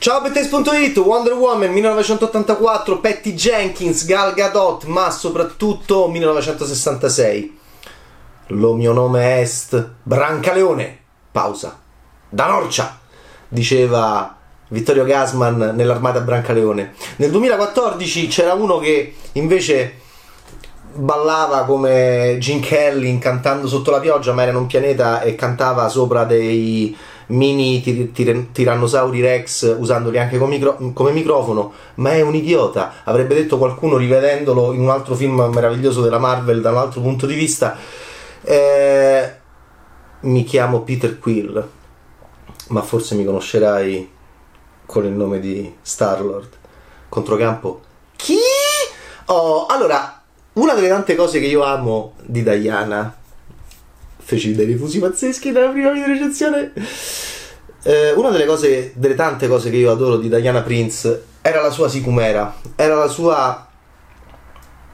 Ciao Bettes.it, Wonder Woman 1984, Patty Jenkins, Gal Gadot, ma soprattutto 1966. Lo mio nome est Brancaleone. Pausa. Da Norcia, diceva Vittorio Gasman nell'armata Brancaleone. Nel 2014 c'era uno che invece ballava come Gene Kelly cantando sotto la pioggia, ma era in un pianeta e cantava sopra dei mini tir- tir- tirannosauri rex usandoli anche come, micro- come, microfono, ma è un idiota. Avrebbe detto qualcuno rivedendolo in un altro film meraviglioso della Marvel da un altro punto di vista. Eh, mi chiamo Peter Quill, ma forse mi conoscerai con il nome di Star-Lord. Controcampo. Chi? Oh, allora, una delle tante cose che io amo di Diana feci dei rifusi pazzeschi nella prima video recensione. Eh, una delle cose, delle tante cose che io adoro di Diana Prince era la sua sicumera, era la sua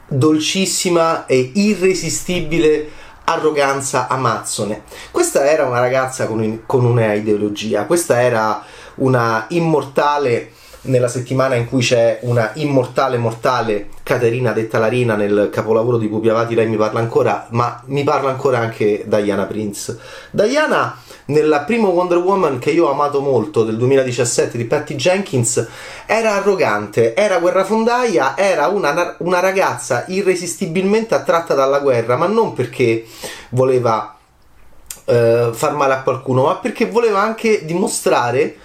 dolcissima e irresistibile arroganza amazzone. Questa era una ragazza con, con una ideologia, questa era una immortale nella settimana in cui c'è una immortale mortale Caterina detta Larina nel capolavoro di Pupi Avati, lei mi parla ancora, ma mi parla ancora anche Diana Prince. Diana nel primo Wonder Woman che io ho amato molto del 2017 di Patty Jenkins era arrogante, era guerrafondaia, era una, una ragazza irresistibilmente attratta dalla guerra, ma non perché voleva eh, far male a qualcuno, ma perché voleva anche dimostrare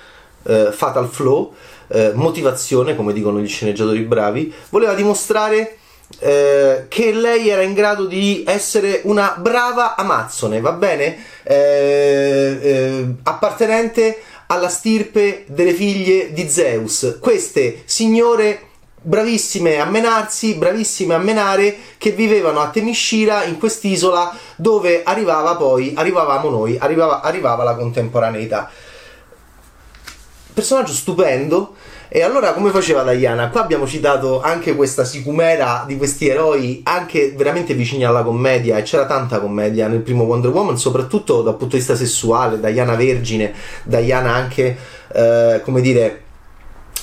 eh, Fatal Flow eh, motivazione, come dicono gli sceneggiatori bravi, voleva dimostrare eh, che lei era in grado di essere una brava amazzone, va bene? Eh, eh, appartenente alla stirpe delle figlie di Zeus. Queste signore bravissime a menarsi, bravissime a menare, che vivevano a Temiscira in quest'isola dove arrivava poi, arrivavamo noi, arrivava, arrivava la contemporaneità. Personaggio stupendo, e allora come faceva Diana? Qua abbiamo citato anche questa sicumera di questi eroi, anche veramente vicini alla commedia, e c'era tanta commedia nel primo Wonder Woman, soprattutto dal punto di vista sessuale, Diana vergine, Diana anche, eh, come dire,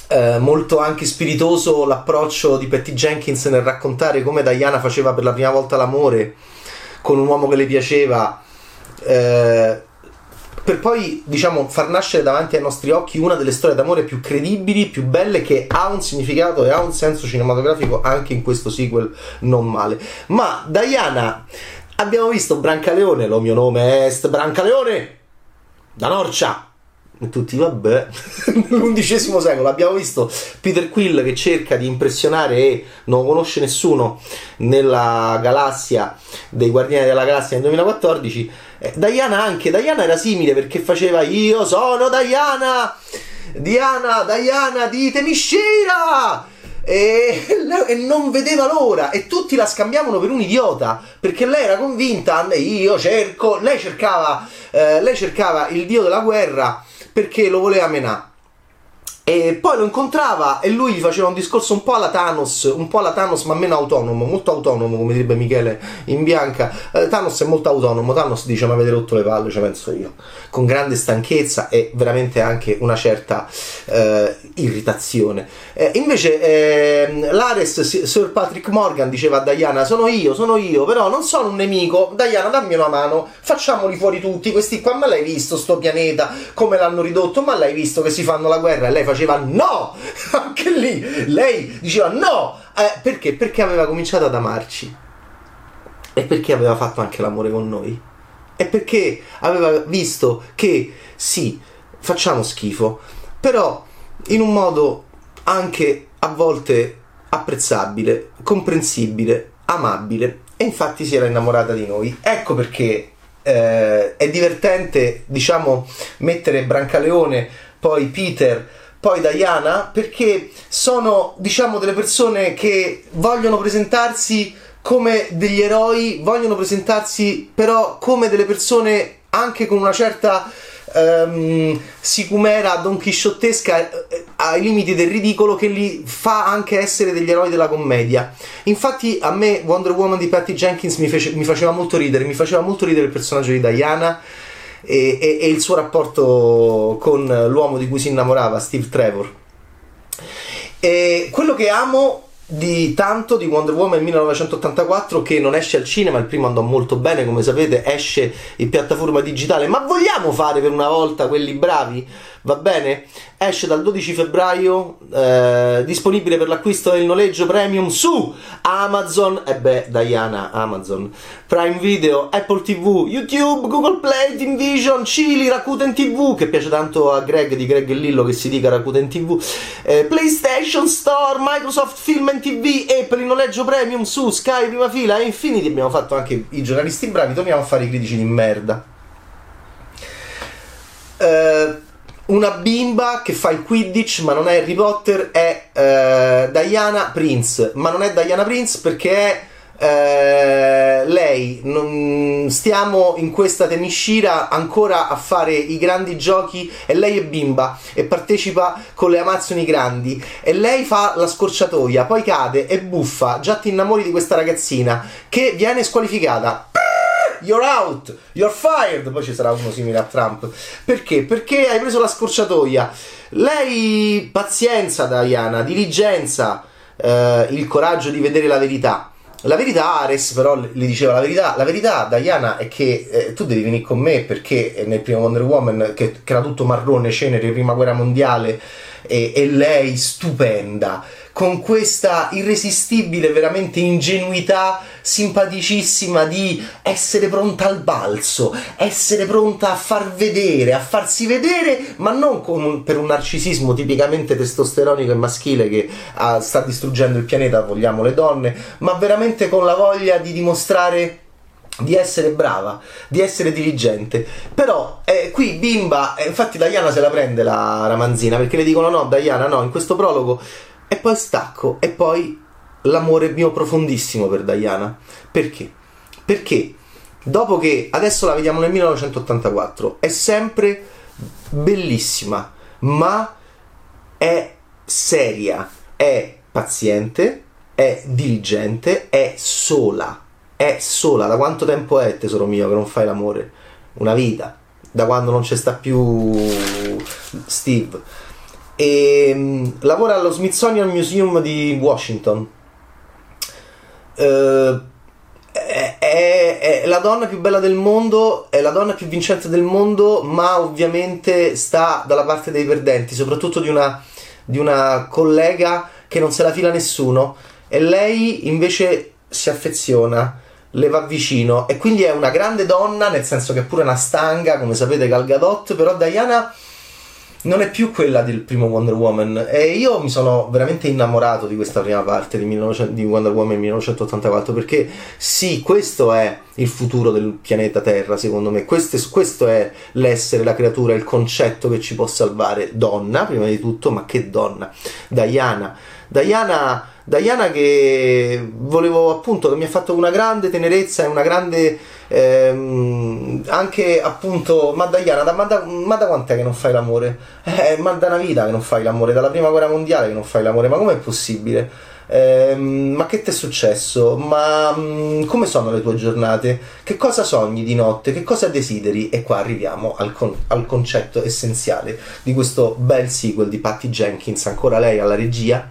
eh, molto anche spiritoso l'approccio di Patty Jenkins nel raccontare come Diana faceva per la prima volta l'amore con un uomo che le piaceva. Eh, per poi, diciamo, far nascere davanti ai nostri occhi una delle storie d'amore più credibili, più belle, che ha un significato e ha un senso cinematografico anche in questo sequel non male. Ma Diana, abbiamo visto Brancaleone, lo mio nome è Brancaleone, da Norcia. E tutti, vabbè, nell'undicesimo secolo abbiamo visto Peter Quill che cerca di impressionare e non conosce nessuno nella galassia dei Guardiani della Galassia nel 2014 eh, Diana anche, Diana era simile perché faceva io sono Diana, Diana, Diana di Temiscira! E, e, non vedeva l'ora e tutti la scambiavano per un idiota perché lei era convinta io cerco lei cercava eh, lei cercava il dio della guerra perché lo voleva menare e poi lo incontrava e lui gli faceva un discorso un po' alla Thanos, un po' alla Thanos ma meno autonomo, molto autonomo come direbbe Michele in bianca. Eh, Thanos è molto autonomo, Thanos dice ma avete rotto le palle, ci penso io, con grande stanchezza e veramente anche una certa eh, irritazione. Eh, invece eh, l'Ares, Sir Patrick Morgan diceva a Diana sono io, sono io, però non sono un nemico, Diana dammi una mano, facciamoli fuori tutti, questi qua, ma l'hai visto sto pianeta, come l'hanno ridotto, ma l'hai visto che si fanno la guerra? E lei faceva faceva no, anche lì lei diceva no, eh, perché? Perché aveva cominciato ad amarci. E perché aveva fatto anche l'amore con noi. E perché aveva visto che sì, facciamo schifo, però in un modo anche a volte apprezzabile, comprensibile, amabile. E infatti si era innamorata di noi. Ecco perché eh, è divertente, diciamo, mettere Brancaleone, poi Peter poi Diana, perché sono, diciamo, delle persone che vogliono presentarsi come degli eroi, vogliono presentarsi però come delle persone anche con una certa um, sicumera don chisciottesca eh, ai limiti del ridicolo che li fa anche essere degli eroi della commedia. Infatti a me Wonder Woman di Patty Jenkins mi, fece, mi faceva molto ridere, mi faceva molto ridere il personaggio di Diana e, e, e il suo rapporto con l'uomo di cui si innamorava, Steve Trevor. E quello che amo di tanto di Wonder Woman 1984 che non esce al cinema, il primo andò molto bene, come sapete, esce in piattaforma digitale, ma vogliamo fare per una volta quelli bravi? Va bene? Esce dal 12 febbraio, eh, disponibile per l'acquisto e il noleggio premium su Amazon, e eh beh, Diana, Amazon, Prime Video, Apple TV, YouTube, Google Play, TeamVision, Chili, Rakuten TV, che piace tanto a Greg di Greg e Lillo che si dica Rakuten TV, eh, PlayStation Store, Microsoft Film and TV, Apple in noleggio premium su Sky prima fila e Infinity. Abbiamo fatto anche i giornalisti bravi, torniamo a fare i critici di merda. Eh una bimba che fa il Quidditch, ma non è Harry Potter, è eh, Diana Prince. Ma non è Diana Prince perché è eh, lei. Non, stiamo in questa tenniscira ancora a fare i grandi giochi e lei è bimba e partecipa con le Amazzoni grandi e lei fa la scorciatoia, poi cade e buffa. Già ti innamori di questa ragazzina che viene squalificata you're out, you're fired. Poi ci sarà uno simile a Trump. Perché? Perché hai preso la scorciatoia. Lei, pazienza, Diana, diligenza, eh, il coraggio di vedere la verità. La verità, Ares però le diceva la verità, la verità, Diana, è che eh, tu devi venire con me perché nel primo Wonder Woman, che, che era tutto marrone, cenere, prima guerra mondiale, e, e lei stupenda, con questa irresistibile veramente ingenuità simpaticissima di essere pronta al balzo, essere pronta a far vedere, a farsi vedere, ma non un, per un narcisismo tipicamente testosteronico e maschile che ah, sta distruggendo il pianeta, vogliamo le donne, ma veramente con la voglia di dimostrare di essere brava, di essere diligente. Però eh, qui bimba, eh, infatti Diana se la prende la ramanzina perché le dicono no, Diana, no, in questo prologo e poi stacco e poi l'amore mio profondissimo per Diana. Perché? Perché dopo che adesso la vediamo nel 1984, è sempre bellissima, ma è seria, è paziente, è diligente, è sola. È sola. Da quanto tempo è, tesoro mio, che non fai l'amore? Una vita. Da quando non c'è sta più Steve e um, lavora allo Smithsonian Museum di Washington. Uh, è, è, è, la donna più bella del mondo, è la donna più vincente del mondo, ma ovviamente sta dalla parte dei perdenti, soprattutto di una, di una collega che non se la fila nessuno. E lei invece si affeziona, le va vicino. E quindi è una grande donna, nel senso che è pure una stanga, come sapete Gal Gadot, però Diana non è più quella del primo Wonder Woman. E io mi sono veramente innamorato di questa prima parte di, 1900, di Wonder Woman 1984 perché sì, questo è il futuro del pianeta Terra secondo me, questo, questo è l'essere, la creatura, il concetto che ci può salvare, donna prima di tutto, ma che donna, Diana, Diana Diana che volevo appunto, che mi ha fatto una grande tenerezza e una grande ehm, anche appunto, ma Diana, da, ma, da, ma da quant'è che non fai l'amore? Eh, ma da una vita che non fai l'amore, dalla prima guerra mondiale che non fai l'amore, ma com'è possibile? Eh, ma che ti è successo? Ma mh, mm, come sono le tue giornate? Che cosa sogni di notte? Che cosa desideri? E qua arriviamo al, con- al concetto essenziale di questo bel sequel di Patty Jenkins, ancora lei alla regia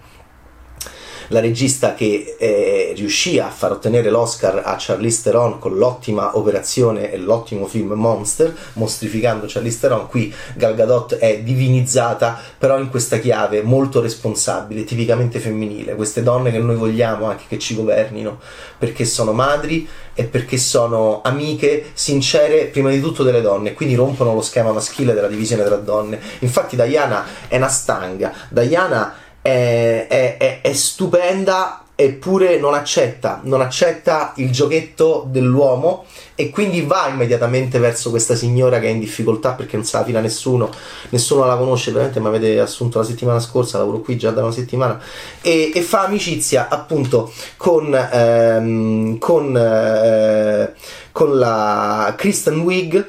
la regista che eh, riuscì a far ottenere l'Oscar a Charlize Theron con l'ottima operazione e l'ottimo film Monster, mostrificando Charlize Theron, qui Gal Gadot è divinizzata, però in questa chiave molto responsabile, tipicamente femminile, queste donne che noi vogliamo anche che ci governino, perché sono madri e perché sono amiche sincere prima di tutto delle donne, quindi rompono lo schema maschile della divisione tra donne. Infatti Diana è una stanga, Diana è, è, è, stupenda eppure non accetta, non accetta il giochetto dell'uomo e quindi va immediatamente verso questa signora che è in difficoltà perché non sa la fila nessuno, nessuno la conosce, veramente mi avete assunto la settimana scorsa, lavoro qui già da una settimana e, e fa amicizia appunto con, ehm, con, eh, con la Kristen Wiig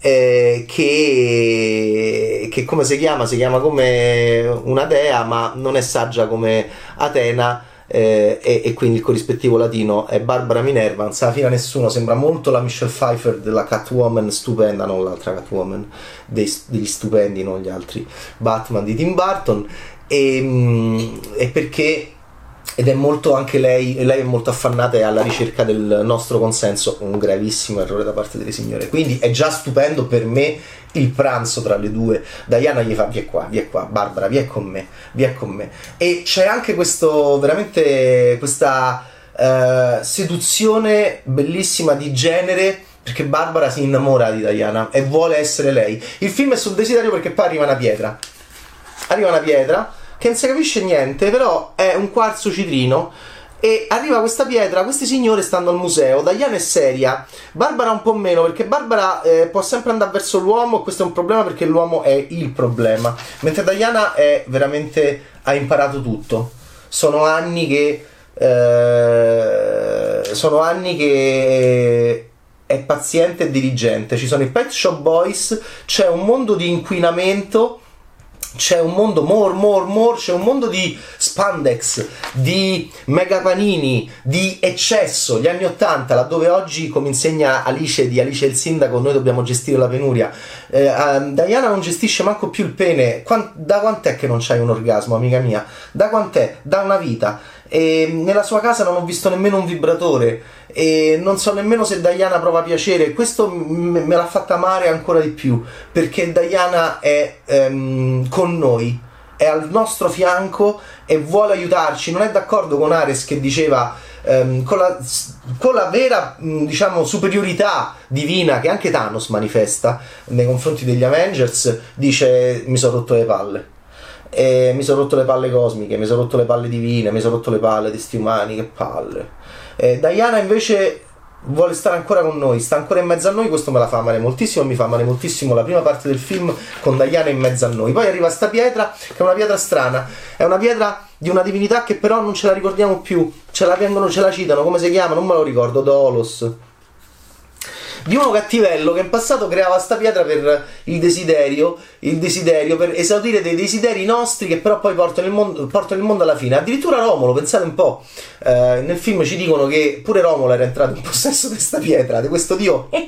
eh, che, che, come si chiama? Si chiama come una dea, ma non è saggia come Atena. eh, e, e, quindi il corrispettivo latino è Barbara Minerva, non se la fila nessuno, sembra molto la Michelle Pfeiffer della Catwoman stupenda, non l'altra Catwoman dei, degli stupendi, non gli altri Batman di Tim Burton, e, mm, e perché ed è molto anche lei, lei è molto affannata e alla ricerca del nostro consenso, un gravissimo errore da parte delle signore. Quindi è già stupendo per me il pranzo tra le due. Diana gli fa via qua, via qua, Barbara, via con me, via con me. E c'è anche questo, veramente questa uh, seduzione bellissima di genere perché Barbara si innamora di Diana e vuole essere lei. Il film è sul desiderio perché poi arriva una pietra. Arriva una pietra che non si capisce niente, però è un quarzo citrino. E arriva questa pietra, questi signori stanno al museo, Diana è seria, Barbara un po' meno perché Barbara eh, può sempre andare verso l'uomo, questo è un problema perché l'uomo è il problema, mentre Diana è veramente ha imparato tutto. Sono anni che eh, sono anni che è paziente e dirigente. Ci sono i Pet Shop Boys, c'è un mondo di inquinamento c'è un mondo more, more, more, c'è un mondo di spandex, di megapanini, di eccesso, gli anni Ottanta, laddove oggi, come insegna Alice di Alice il Sindaco, noi dobbiamo gestire la penuria. Eh, uh, Diana non gestisce manco più il pene. Quant- da quant'è che non c'hai un orgasmo, amica mia? Da quant'è? Da una vita. E nella sua casa non ho visto nemmeno un vibratore e non so nemmeno se Diana prova piacere. Questo me l'ha fatta amare ancora di più perché Diana è um, con noi, è al nostro fianco e vuole aiutarci. Non è d'accordo con Ares che diceva um, con, la, con, la, vera diciamo, superiorità divina che anche Thanos manifesta nei confronti degli Avengers, dice mi sono rotto le palle e mi sono rotto le palle cosmiche, mi sono rotto le palle divine, mi sono rotto le palle di sti umani, che palle. E Diana invece vuole stare ancora con noi, sta ancora in mezzo a noi, questo me la fa amare moltissimo, mi fa amare moltissimo la prima parte del film con Diana in mezzo a noi. Poi arriva sta pietra, che è una pietra strana, è una pietra di una divinità che però non ce la ricordiamo più, ce la vengono, ce la citano, come si chiama? Non me lo ricordo, Dolos di uno cattivello che in passato creava sta pietra per il desiderio, il desiderio per esaudire dei desideri nostri che però poi portano il mondo, portano il mondo alla fine. Addirittura Romolo, pensate un po', eh, nel film ci dicono che pure Romolo era entrato in possesso di questa pietra, di questo dio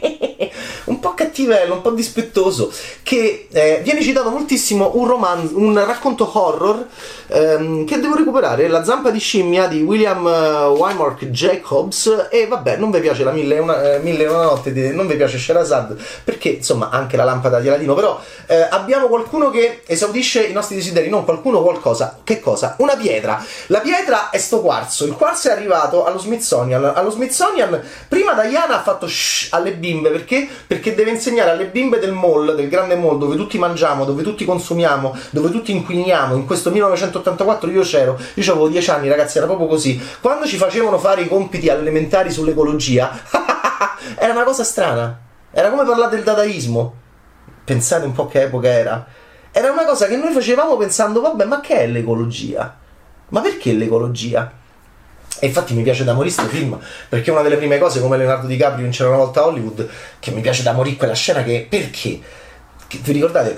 un po' cattivello, un po' dispettoso, che eh, viene citato moltissimo un, romanzo, un racconto horror ehm, che devo recuperare, La zampa di scimmia di William uh, Wymark Jacobs e vabbè, non vi piace la mille e una, eh, mille una notte, di, non vi piace Sherazad, perché insomma anche la lampada di Aladino, però eh, abbiamo qualcuno che esaudisce i nostri desideri, non qualcuno qualcosa, che cosa? Una pietra. La pietra è sto quarzo, il quarzo è arrivato allo Smithsonian, allo Smithsonian prima Diana ha fatto shh alle bimbe, perché? Perché deve insegnare alle bimbe del mall, del grande mall, dove tutti mangiamo, dove tutti consumiamo, dove tutti inquiniamo, in questo 1984 io c'ero, io avevo 10 anni ragazzi, era proprio così, quando ci facevano fare i compiti elementari sull'ecologia, era una cosa strana, era come parlare del dadaismo, pensate un po' che epoca era, era una cosa che noi facevamo pensando, vabbè, ma che è l'ecologia? Ma perché l'ecologia? E infatti mi piace da morire questo film perché è una delle prime cose come Leonardo DiCaprio in C'era una volta a Hollywood che mi piace da morire quella scena che perché? Che, vi ricordate?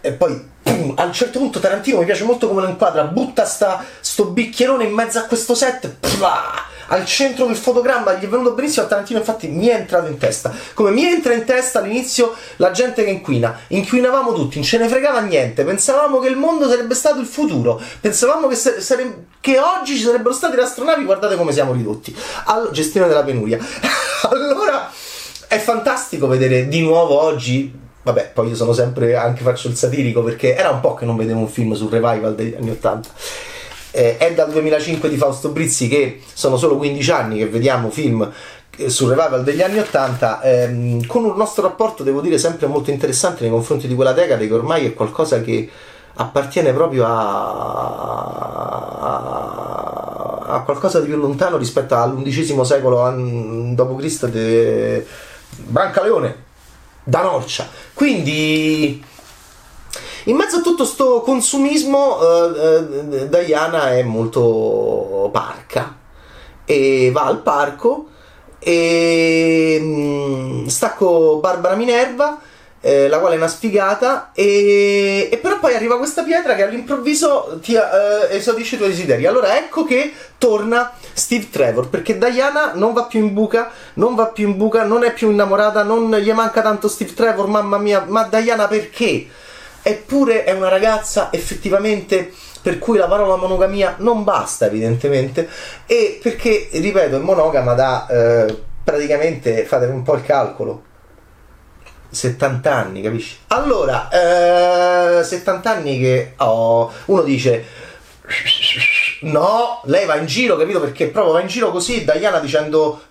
E poi a un certo punto Tarantino mi piace molto come lo inquadra, butta sta, sto bicchierone in mezzo a questo set, plah, al centro del fotogramma, gli è venuto benissimo a Tarantino, infatti mi è entrato in testa. Come mi entra in testa all'inizio la gente che inquina, inquinavamo tutti, non ce ne fregava niente, pensavamo che il mondo sarebbe stato il futuro, pensavamo che, sare- che oggi ci sarebbero state le astronavi, guardate come siamo ridotti. Allora, gestione della penuria. allora è fantastico vedere di nuovo oggi vabbè, poi io sono sempre anche faccio il satirico perché era un po' che non vedevo un film sul revival degli anni 80 eh, è dal 2005 di Fausto Brizzi che sono solo 15 anni che vediamo film eh, sul revival degli anni 80 ehm, con un nostro rapporto devo dire sempre molto interessante nei confronti di quella decade che ormai è qualcosa che appartiene proprio a, a qualcosa di più lontano rispetto all'undicesimo secolo d.C. di Brancaleone da Norcia quindi in mezzo a tutto questo consumismo, uh, uh, Diana è molto parca e va al parco e um, sta con Barbara Minerva eh, la quale è una sfigata, e, e, però poi arriva questa pietra che all'improvviso ti eh, esaudisce i tuoi desideri. Allora ecco che torna Steve Trevor, perché Diana non va più in buca, non va più in buca, non è più innamorata, non gli manca tanto Steve Trevor, mamma mia, ma Diana perché? Eppure è una ragazza effettivamente per cui la parola monogamia non basta evidentemente e perché ripeto è monogama da eh, praticamente fate un po' il calcolo 70 anni, capisci? Allora, eh, 70 anni che oh, uno dice no, lei va in giro, capito? Perché proprio va in giro così, Diana dicendo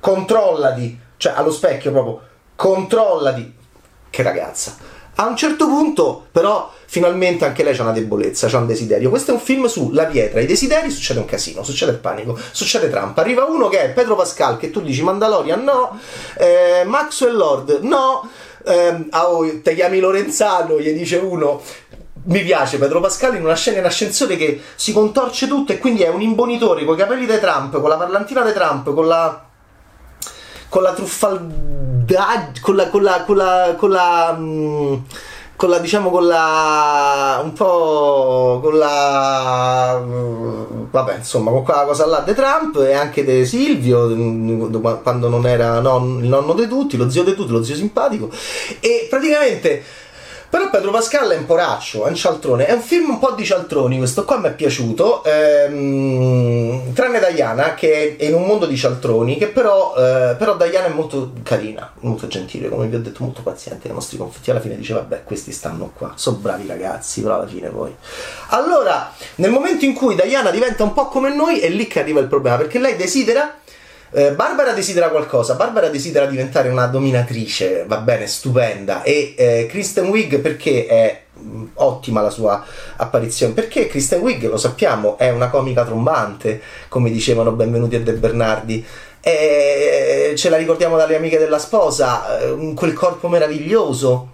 controllati, cioè allo specchio proprio, controllati. Che ragazza. A un certo punto, però, finalmente anche lei ha una debolezza, ha un desiderio. Questo è un film sulla pietra, i desideri, succede un casino, succede il panico, succede Trump. Arriva uno che è Pedro Pascal, che tu dici Mandalorian, no, eh, Maxwell Lord, no, eh, oh, te chiami Lorenzano, gli dice uno. Mi piace Pedro Pascal in una scena in ascensore che si contorce tutto e quindi è un imbonitore con i capelli di Trump, con la parlantina di Trump, con la con la truffaldaggia, con la, con la, con la, con la, mm, con la, diciamo, con la, un po', con la, mm, vabbè, insomma, con quella cosa là di Trump e anche di Silvio, mm, quando non era non, il nonno di tutti, lo zio di tutti, lo zio simpatico, e praticamente però Pedro Pascal è un poraccio, è un cialtrone. È un film un po' di cialtroni, questo qua mi è piaciuto. Ehm, tranne Diana, che è in un mondo di cialtroni, che però, eh, però Diana è molto carina, molto gentile, come vi ho detto, molto paziente nei nostri confronti. Alla fine dice, vabbè, questi stanno qua, sono bravi ragazzi, però alla fine poi. Allora, nel momento in cui Diana diventa un po' come noi, è lì che arriva il problema, perché lei desidera eh, Barbara desidera qualcosa, Barbara desidera diventare una dominatrice, va bene, stupenda, e eh, Kristen Wiig perché è mh, ottima la sua apparizione, perché Kristen Wiig, lo sappiamo, è una comica trombante, come dicevano Benvenuti a De Bernardi, e ce la ricordiamo dalle amiche della sposa, eh, quel corpo meraviglioso, Mm,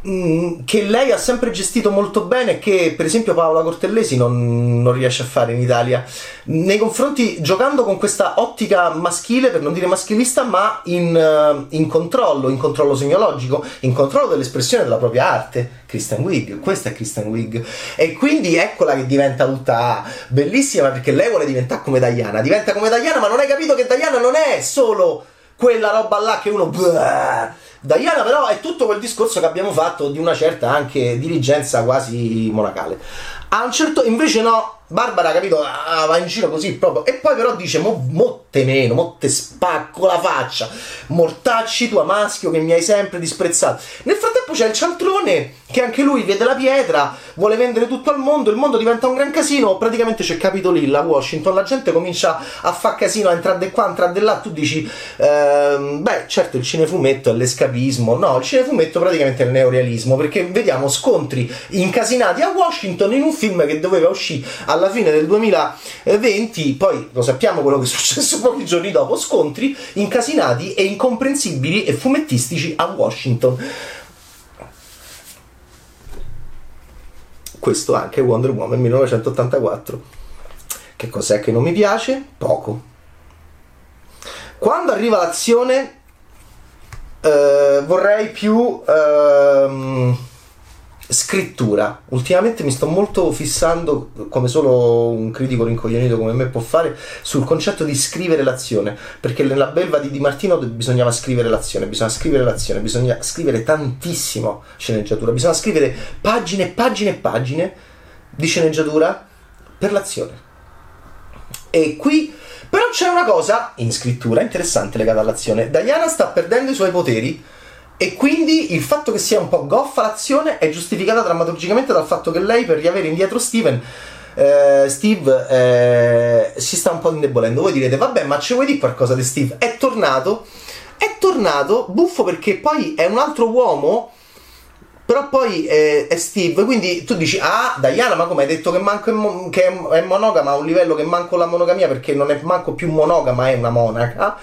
che lei ha sempre gestito molto bene e che per esempio Paola Cortellesi non, non, riesce a fare in Italia. Nei confronti giocando con questa ottica maschile per non dire maschilista ma in, uh, in controllo in controllo semiologico in controllo dell'espressione della propria arte Kristen Wiig. Questa è Kristen Wiig. E quindi eccola che diventa tutta bellissima perché lei vuole diventare come Diana. Diventa come Diana ma non hai capito che Diana non è solo quella roba là che uno Diana però è tutto quel discorso che abbiamo fatto di una certa anche dirigenza quasi monacale. A un certo invece no, Barbara, capito, ah, va in giro così proprio. E poi però dice, mo, motte meno, motte spacco la faccia, mortacci tua maschio che mi hai sempre disprezzato. Nel frattempo c'è il cialtrone che anche lui vede la pietra, vuole vendere tutto al mondo, il mondo diventa un gran casino, praticamente c'è Capitol Hill a Washington, la gente comincia a far casino, a entrare di qua, a entrare di là, tu dici, ehm, beh certo il cinefumetto è l'escapismo, no, il cinefumetto praticamente è il neorealismo, perché vediamo scontri incasinati a Washington in un film che doveva uscire alla fine del 2020, poi lo sappiamo quello che è successo pochi giorni dopo, scontri incasinati e incomprensibili e fumettistici a Washington. Questo anche Wonder Woman 1984. Che cos'è che non mi piace? Poco. Quando arriva l'azione eh, vorrei più... Ehm, scrittura. Ultimamente mi sto molto fissando, come solo un critico rincoglionito come me può fare, sul concetto di scrivere l'azione. Perché nella belva di Di Martino bisognava scrivere l'azione, bisogna scrivere l'azione, bisogna scrivere tantissimo sceneggiatura, bisogna scrivere pagine e pagine e pagine di sceneggiatura per l'azione. E qui però c'è una cosa in scrittura interessante legata all'azione. Diana sta perdendo i suoi poteri e quindi il fatto che sia un po' goffa l'azione è giustificata drammaturgicamente dal fatto che lei, per riavere indietro Steven, eh, Steve eh, si sta un po' indebolendo. Voi direte, vabbè, ma ci vuoi dire qualcosa di Steve? È tornato, è tornato, buffo perché poi è un altro uomo, però poi è, è Steve, quindi tu dici, ah, Diana, ma come hai detto che, manco è, mo- che è monogama a un livello che manco la monogamia perché non è manco più monogama, è una monaca.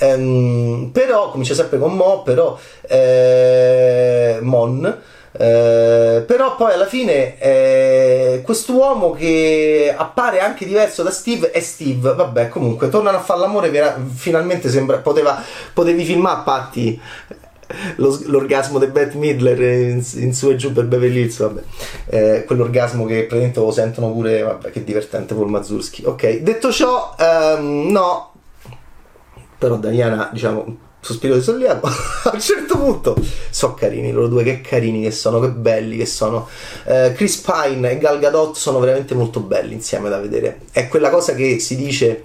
Um, però comincia sempre con Mo, però eh, Mon. Eh, però poi alla fine eh, quest'uomo che appare anche diverso da Steve è Steve. Vabbè, comunque tornano a fare l'amore. Vera- finalmente sembra, poteva, potevi filmare a patti lo, l'orgasmo di Beth Midler in, in, su e giù per Beverly Hills. Vabbè, eh, quell'orgasmo che praticamente lo sentono pure. Vabbè, che divertente Paul Mazzurski. Ok, detto ciò, um, no. Però Diana, diciamo, sospiro di sollievo. a un certo punto sono carini loro due, che carini che sono, che belli che sono. Uh, Chris Pine e Gal Gadot sono veramente molto belli insieme da vedere. È quella cosa che si dice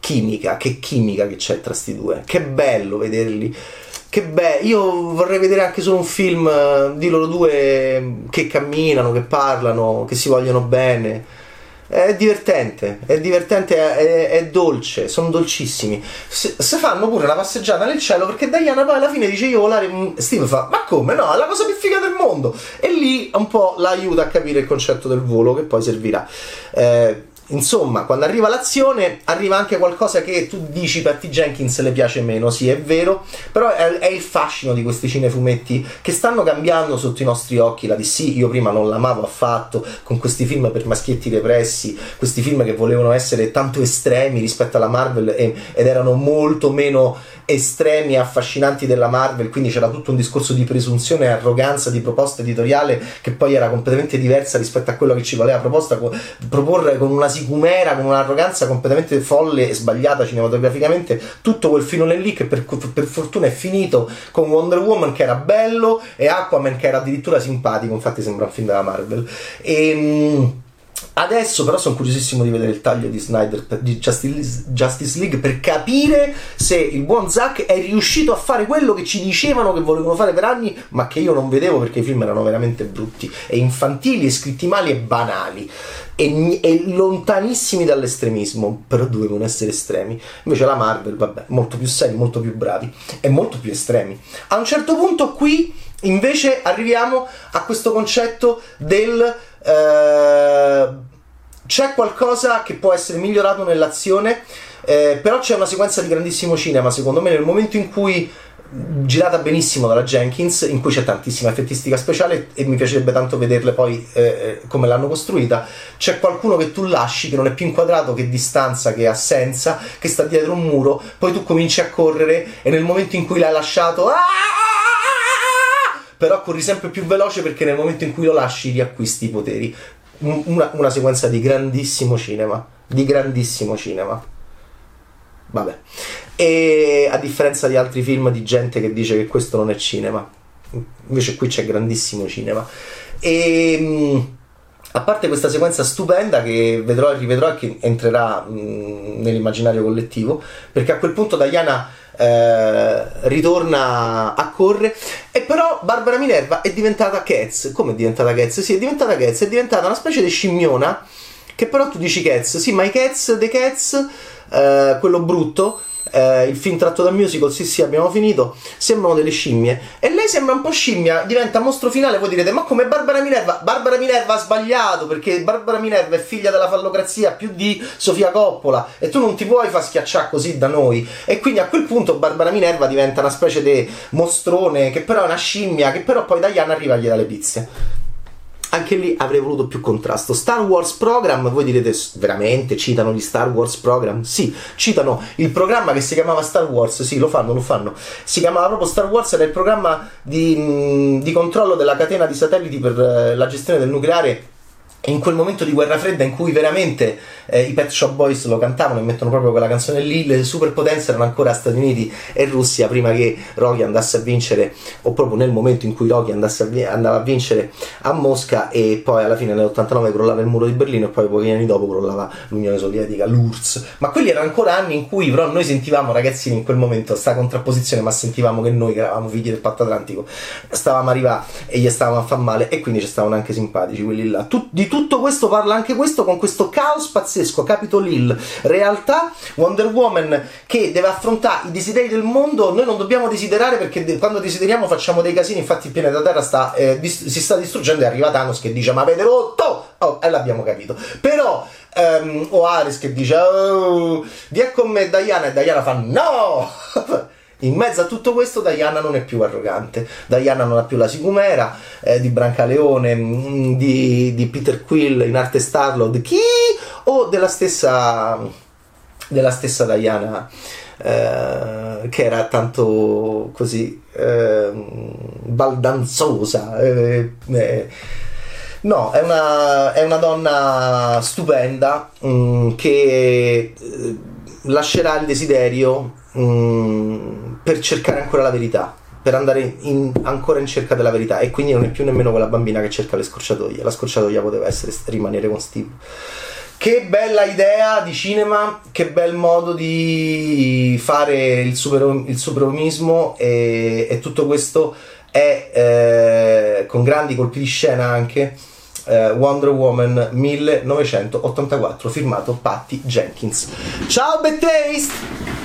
chimica, che chimica che c'è tra sti due. Che bello vederli. Che bello, io vorrei vedere anche solo un film eh, di loro due che camminano, che parlano, che si vogliono bene è divertente, è divertente, è, è dolce, sono dolcissimi. Se, fanno pure una passeggiata nel cielo perché Diana poi alla fine dice io volare, mm, Steve fa ma come no, è la cosa più figa del mondo e lì un po' l'aiuta a capire il concetto del volo che poi servirà. Eh, Insomma, quando arriva l'azione, arriva anche qualcosa che tu dici Patty Jenkins le piace meno, sì, è vero, però è, è, il fascino di questi cinefumetti che stanno cambiando sotto i nostri occhi. La DC io prima non l'amavo affatto, con questi film per maschietti repressi, questi film che volevano essere tanto estremi rispetto alla Marvel e, ed erano molto meno estremi e affascinanti della Marvel, quindi c'era tutto un discorso di presunzione e arroganza di proposta editoriale che poi era completamente diversa rispetto a quello che ci voleva proposta, proporre con una sicumera, con un'arroganza completamente folle e sbagliata cinematograficamente tutto quel filone lì che per, per fortuna è finito con Wonder Woman che era bello e Aquaman che era addirittura simpatico, infatti sembra un film della Marvel. E, ehm, Adesso però sono curiosissimo di vedere il taglio di Snyder di Justice, League per capire se il buon Zack è riuscito a fare quello che ci dicevano che volevano fare per anni, ma che io non vedevo perché i film erano veramente brutti e infantili e scritti mali e banali e, e lontanissimi dall'estremismo, però dovevano essere estremi. Invece la Marvel, vabbè, molto più seri, molto più bravi e molto più estremi. A un certo punto qui invece arriviamo a questo concetto del eh, c'è qualcosa che può essere migliorato nell'azione, eh, però c'è una sequenza di grandissimo cinema, secondo me, nel momento in cui girata benissimo dalla Jenkins in cui c'è tantissima effettistica speciale e mi piacerebbe tanto vederle poi eh, eh, come l'hanno costruita c'è qualcuno che tu lasci che non è più inquadrato che distanza che assenza che sta dietro un muro poi tu cominci a correre e nel momento in cui l'hai lasciato però corri sempre più veloce perché nel momento in cui lo lasci riacquisti i poteri. Una, una sequenza di grandissimo cinema. Di grandissimo cinema. Vabbè. E a differenza di altri film di gente che dice che questo non è cinema. Invece qui c'è grandissimo cinema. E mm, a parte questa sequenza stupenda che vedrò e rivedrò e che entrerà mh, mm, nell'immaginario collettivo perché a quel punto Diana eh, ritorna a correre. E però Barbara Minerva è diventata Cats. Come è diventata Cats? sì è diventata Cats. È diventata una specie di scimmiona che però tu dici Cats. Sì ma i Cats The Cats eh, quello brutto eh, il film tratto dal musical, sì sì abbiamo finito, sembrano delle scimmie. E lei sembra un po' scimmia, diventa mostro finale, voi direte ma come Barbara Minerva? Barbara Minerva ha sbagliato perché Barbara Minerva è figlia della fallocrazia più di Sofia Coppola e tu non ti puoi far schiacciare così da noi. E quindi a quel punto Barbara Minerva diventa una specie di mostrone che però è una scimmia che però poi Diana arriva a gli dalle pizze anche lì avrei voluto più contrasto. Star Wars Program, voi direte veramente citano gli Star Wars Program? Sì, citano il programma che si chiamava Star Wars, sì, lo fanno, lo fanno. Si chiamava proprio Star Wars, era il programma di, di controllo della catena di satelliti per eh, la gestione del nucleare in quel momento di guerra fredda in cui veramente eh, i Pet Shop Boys lo cantavano e mettono proprio quella canzone lì, le superpotenze erano ancora Stati Uniti e Russia prima che Rocky andasse a vincere o proprio nel momento in cui Rocky a andava a vincere a Mosca e poi alla fine nell'89 crollava il muro di Berlino e poi pochi anni dopo crollava l'Unione Sovietica, l'URSS. Ma quelli erano ancora anni in cui però noi sentivamo ragazzini in quel momento sta contrapposizione ma sentivamo che noi che eravamo figli del patto atlantico stavamo a arrivare e gli stavamo a far male e quindi ci stavano anche simpatici quelli là. Tut- di tutto questo parla anche questo con questo caos pazzesco, Capitol Hill, realtà, Wonder Woman che deve affrontare i desideri del mondo, noi non dobbiamo desiderare perché de- quando desideriamo facciamo dei casini, infatti il pianeta Terra sta, eh, dis- si sta distruggendo e arriva Thanos che dice ma avete rotto! Oh, e l'abbiamo capito. Però um, o Ares che dice oh, vieni con me Diana e Diana fa no! in mezzo a tutto questo Diana non è più arrogante, Diana non ha più la sicumera eh, di Brancaleone, mm, di, di, Peter Quill in arte Starlord, chi? O della stessa, della stessa Diana eh, che era tanto così eh, baldanzosa. Eh, no, è una, è una, donna stupenda mh, mm, che eh, lascerà il desiderio mh, mm, per cercare ancora la verità per andare in, ancora in cerca della verità e quindi non è più nemmeno quella bambina che cerca le scorciatoie la scorciatoia poteva essere rimanere con Steve che bella idea di cinema, che bel modo di fare il, super, il superomismo e, e, tutto questo è eh, con grandi colpi di scena anche eh, Wonder Woman 1984 firmato Patty Jenkins. Ciao Bad!